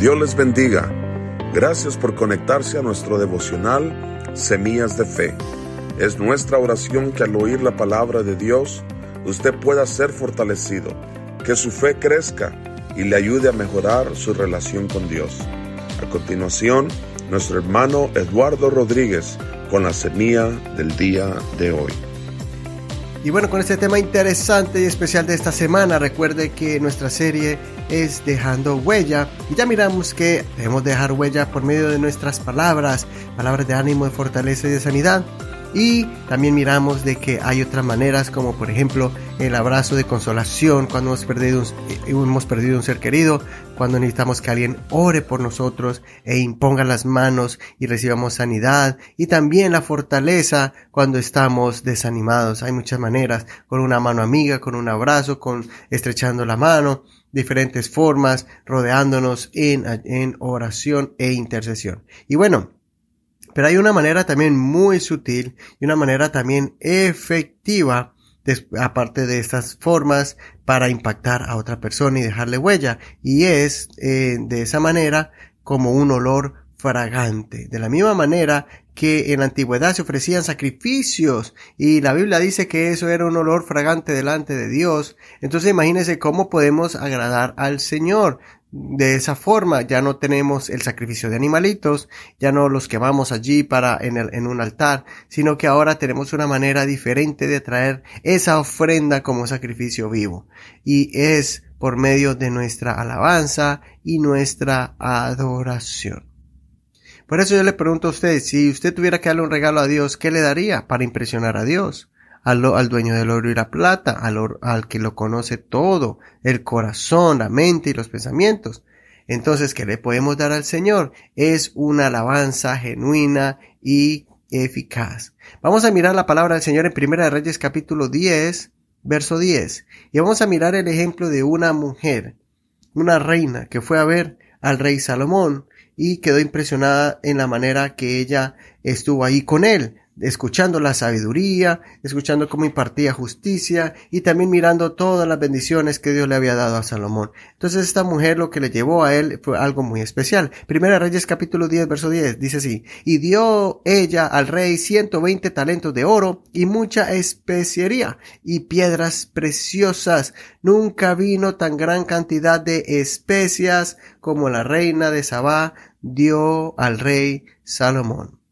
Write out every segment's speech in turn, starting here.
Dios les bendiga. Gracias por conectarse a nuestro devocional Semillas de Fe. Es nuestra oración que al oír la palabra de Dios, usted pueda ser fortalecido, que su fe crezca y le ayude a mejorar su relación con Dios. A continuación, nuestro hermano Eduardo Rodríguez con la semilla del día de hoy. Y bueno, con este tema interesante y especial de esta semana, recuerde que nuestra serie es Dejando Huella. Y ya miramos que debemos dejar huella por medio de nuestras palabras, palabras de ánimo, de fortaleza y de sanidad. Y también miramos de que hay otras maneras, como por ejemplo el abrazo de consolación cuando hemos perdido, un, eh, hemos perdido un ser querido, cuando necesitamos que alguien ore por nosotros e imponga las manos y recibamos sanidad. Y también la fortaleza cuando estamos desanimados. Hay muchas maneras, con una mano amiga, con un abrazo, con estrechando la mano, diferentes formas, rodeándonos en, en oración e intercesión. Y bueno, pero hay una manera también muy sutil y una manera también efectiva, aparte de estas formas, para impactar a otra persona y dejarle huella. Y es eh, de esa manera como un olor fragante. De la misma manera que en la antigüedad se ofrecían sacrificios y la Biblia dice que eso era un olor fragante delante de Dios. Entonces imagínense cómo podemos agradar al Señor de esa forma ya no tenemos el sacrificio de animalitos, ya no los quemamos allí para en, un altar, sino que ahora tenemos una manera diferente de traer esa ofrenda como sacrificio vivo. Y es por medio de nuestra alabanza y nuestra adoración. Por eso yo le pregunto a usted, si usted tuviera que darle un regalo a Dios, ¿qué le daría para impresionar a Dios? Al, dueño del oro y la plata, al, al que lo conoce todo, el corazón, la mente y los pensamientos. Entonces, ¿qué le podemos dar al Señor? Es una alabanza genuina y eficaz. Vamos a mirar la palabra del Señor en Primera de Reyes capítulo 10, verso 10. Y vamos a mirar el ejemplo de una mujer, una reina que fue a ver al rey Salomón y quedó impresionada en la manera que ella estuvo ahí con él escuchando la sabiduría, escuchando cómo impartía justicia y también mirando todas las bendiciones que Dios le había dado a Salomón. Entonces esta mujer lo que le llevó a él fue algo muy especial. Primera Reyes capítulo 10 verso 10 dice así, y dio ella al rey 120 talentos de oro y mucha especiería y piedras preciosas. Nunca vino tan gran cantidad de especias como la reina de Sabá dio al rey Salomón.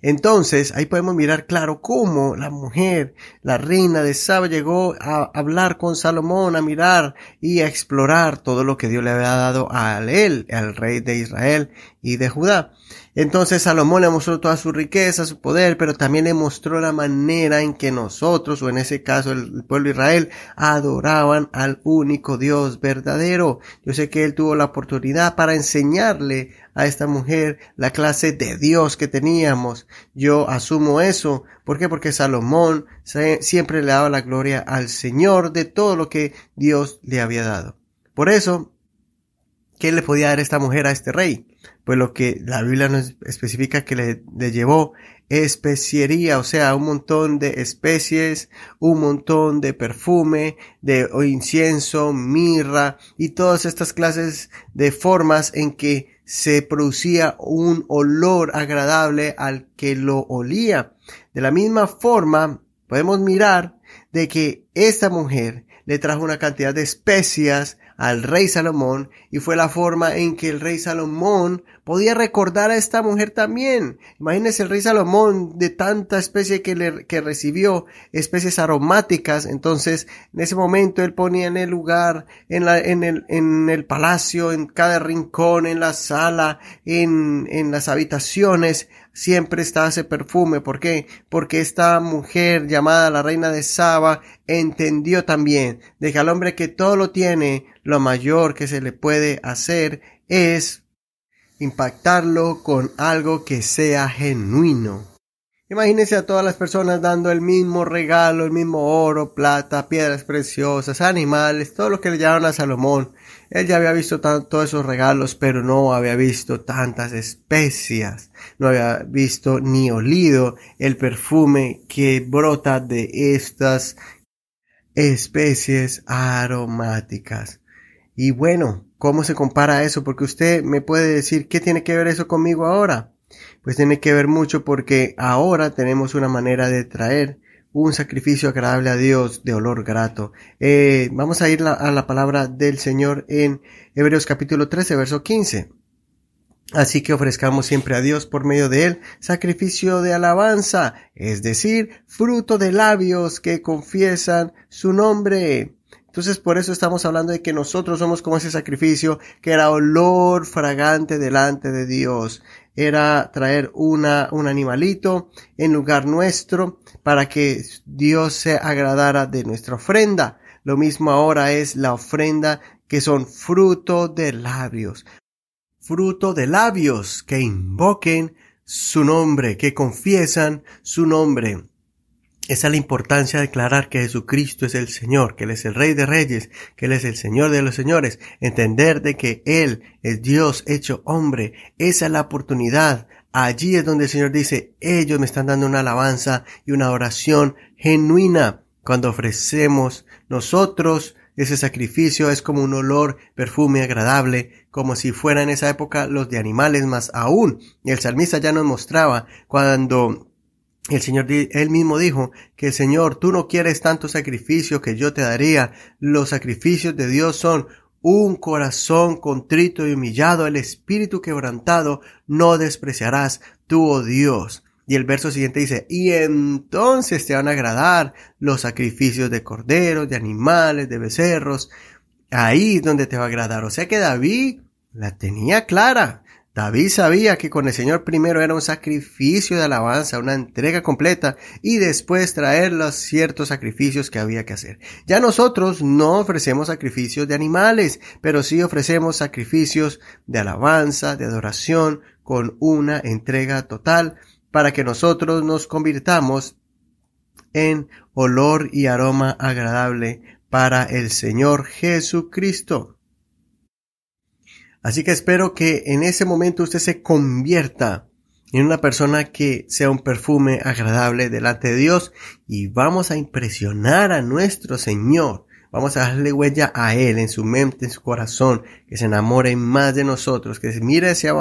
Entonces, ahí podemos mirar claro cómo la mujer, la reina de Saba, llegó a hablar con Salomón, a mirar y a explorar todo lo que Dios le había dado a él, al rey de Israel y de Judá. Entonces Salomón le mostró toda su riqueza, su poder, pero también le mostró la manera en que nosotros, o en ese caso el pueblo de Israel, adoraban al único Dios verdadero. Yo sé que él tuvo la oportunidad para enseñarle a esta mujer la clase de Dios que teníamos. Yo asumo eso. ¿Por qué? Porque Salomón siempre le daba la gloria al Señor de todo lo que Dios le había dado. Por eso, ¿qué le podía dar esta mujer a este rey? pues lo que la Biblia nos especifica que le, llevó especiería, o sea, un montón de especies, un montón de perfume, de incienso, mirra y todas estas clases de formas en que se producía un olor agradable al que lo olía. De la misma forma, podemos mirar de que esta mujer le trajo una cantidad de especias al rey Salomón y fue la forma en que el rey Salomón podía recordar a esta mujer también. Imagínese el rey Salomón de tanta especie que, le, que recibió, especies aromáticas, entonces en ese momento él ponía en el lugar, en, la, en, el, en el palacio, en cada rincón, en la sala, en, en las habitaciones, siempre estaba ese perfume. ¿Por qué? Porque esta mujer llamada la reina de Saba entendió también de que al hombre que todo lo tiene, lo mayor que se le puede hacer es impactarlo con algo que sea genuino. Imagínense a todas las personas dando el mismo regalo, el mismo oro, plata, piedras preciosas, animales, todo lo que le llevaron a Salomón. Él ya había visto todos esos regalos, pero no había visto tantas especias, no había visto ni olido el perfume que brota de estas especies aromáticas. Y bueno, ¿Cómo se compara eso? Porque usted me puede decir, ¿qué tiene que ver eso conmigo ahora? Pues tiene que ver mucho porque ahora tenemos una manera de traer un sacrificio agradable a Dios de olor grato. Eh, vamos a ir a la palabra del Señor en Hebreos capítulo 13, verso 15. Así que ofrezcamos siempre a Dios por medio de él sacrificio de alabanza, es decir, fruto de labios que confiesan su nombre. Entonces por eso estamos hablando de que nosotros somos como ese sacrificio que era olor fragante delante de Dios. Era traer una, un animalito en lugar nuestro para que Dios se agradara de nuestra ofrenda. Lo mismo ahora es la ofrenda que son fruto de labios fruto de labios que invoquen su nombre, que confiesan su nombre. Esa es la importancia de declarar que Jesucristo es el Señor, que Él es el Rey de Reyes, que Él es el Señor de los Señores. Entender de que Él es Dios hecho hombre. Esa es la oportunidad. Allí es donde el Señor dice, ellos me están dando una alabanza y una oración genuina. Cuando ofrecemos nosotros ese sacrificio es como un olor, perfume agradable, como si fuera en esa época los de animales más aún. El salmista ya nos mostraba cuando el Señor, él mismo dijo que Señor, tú no quieres tanto sacrificio que yo te daría. Los sacrificios de Dios son un corazón contrito y humillado, el espíritu quebrantado, no despreciarás tú, oh Dios. Y el verso siguiente dice, y entonces te van a agradar los sacrificios de corderos, de animales, de becerros. Ahí es donde te va a agradar. O sea que David la tenía clara. David sabía que con el Señor primero era un sacrificio de alabanza, una entrega completa, y después traer los ciertos sacrificios que había que hacer. Ya nosotros no ofrecemos sacrificios de animales, pero sí ofrecemos sacrificios de alabanza, de adoración, con una entrega total para que nosotros nos convirtamos en olor y aroma agradable para el Señor Jesucristo. Así que espero que en ese momento usted se convierta en una persona que sea un perfume agradable delante de Dios. Y vamos a impresionar a nuestro Señor. Vamos a darle huella a Él en su mente, en su corazón, que se enamore más de nosotros, que mire hacia,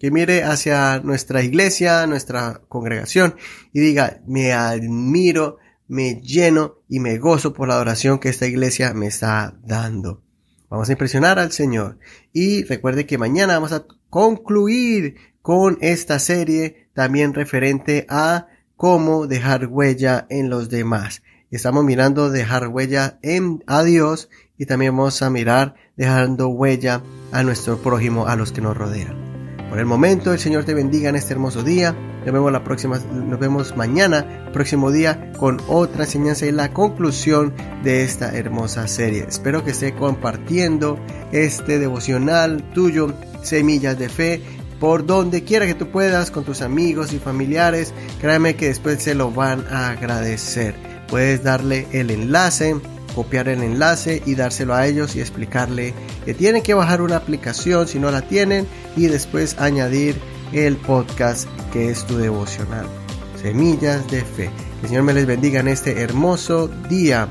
que mire hacia nuestra iglesia, nuestra congregación. Y diga, me admiro, me lleno y me gozo por la adoración que esta iglesia me está dando. Vamos a impresionar al Señor. Y recuerde que mañana vamos a concluir con esta serie también referente a cómo dejar huella en los demás. Estamos mirando dejar huella en, a Dios y también vamos a mirar dejando huella a nuestro prójimo, a los que nos rodean. Por el momento, el Señor te bendiga en este hermoso día. Nos vemos la próxima, nos vemos mañana, próximo día, con otra enseñanza y la conclusión de esta hermosa serie. Espero que esté compartiendo este devocional tuyo, Semillas de Fe, por donde quiera que tú puedas, con tus amigos y familiares. Créeme que después se lo van a agradecer puedes darle el enlace, copiar el enlace y dárselo a ellos y explicarle que tienen que bajar una aplicación si no la tienen y después añadir el podcast que es tu devocional. Semillas de fe. Que el Señor me les bendiga en este hermoso día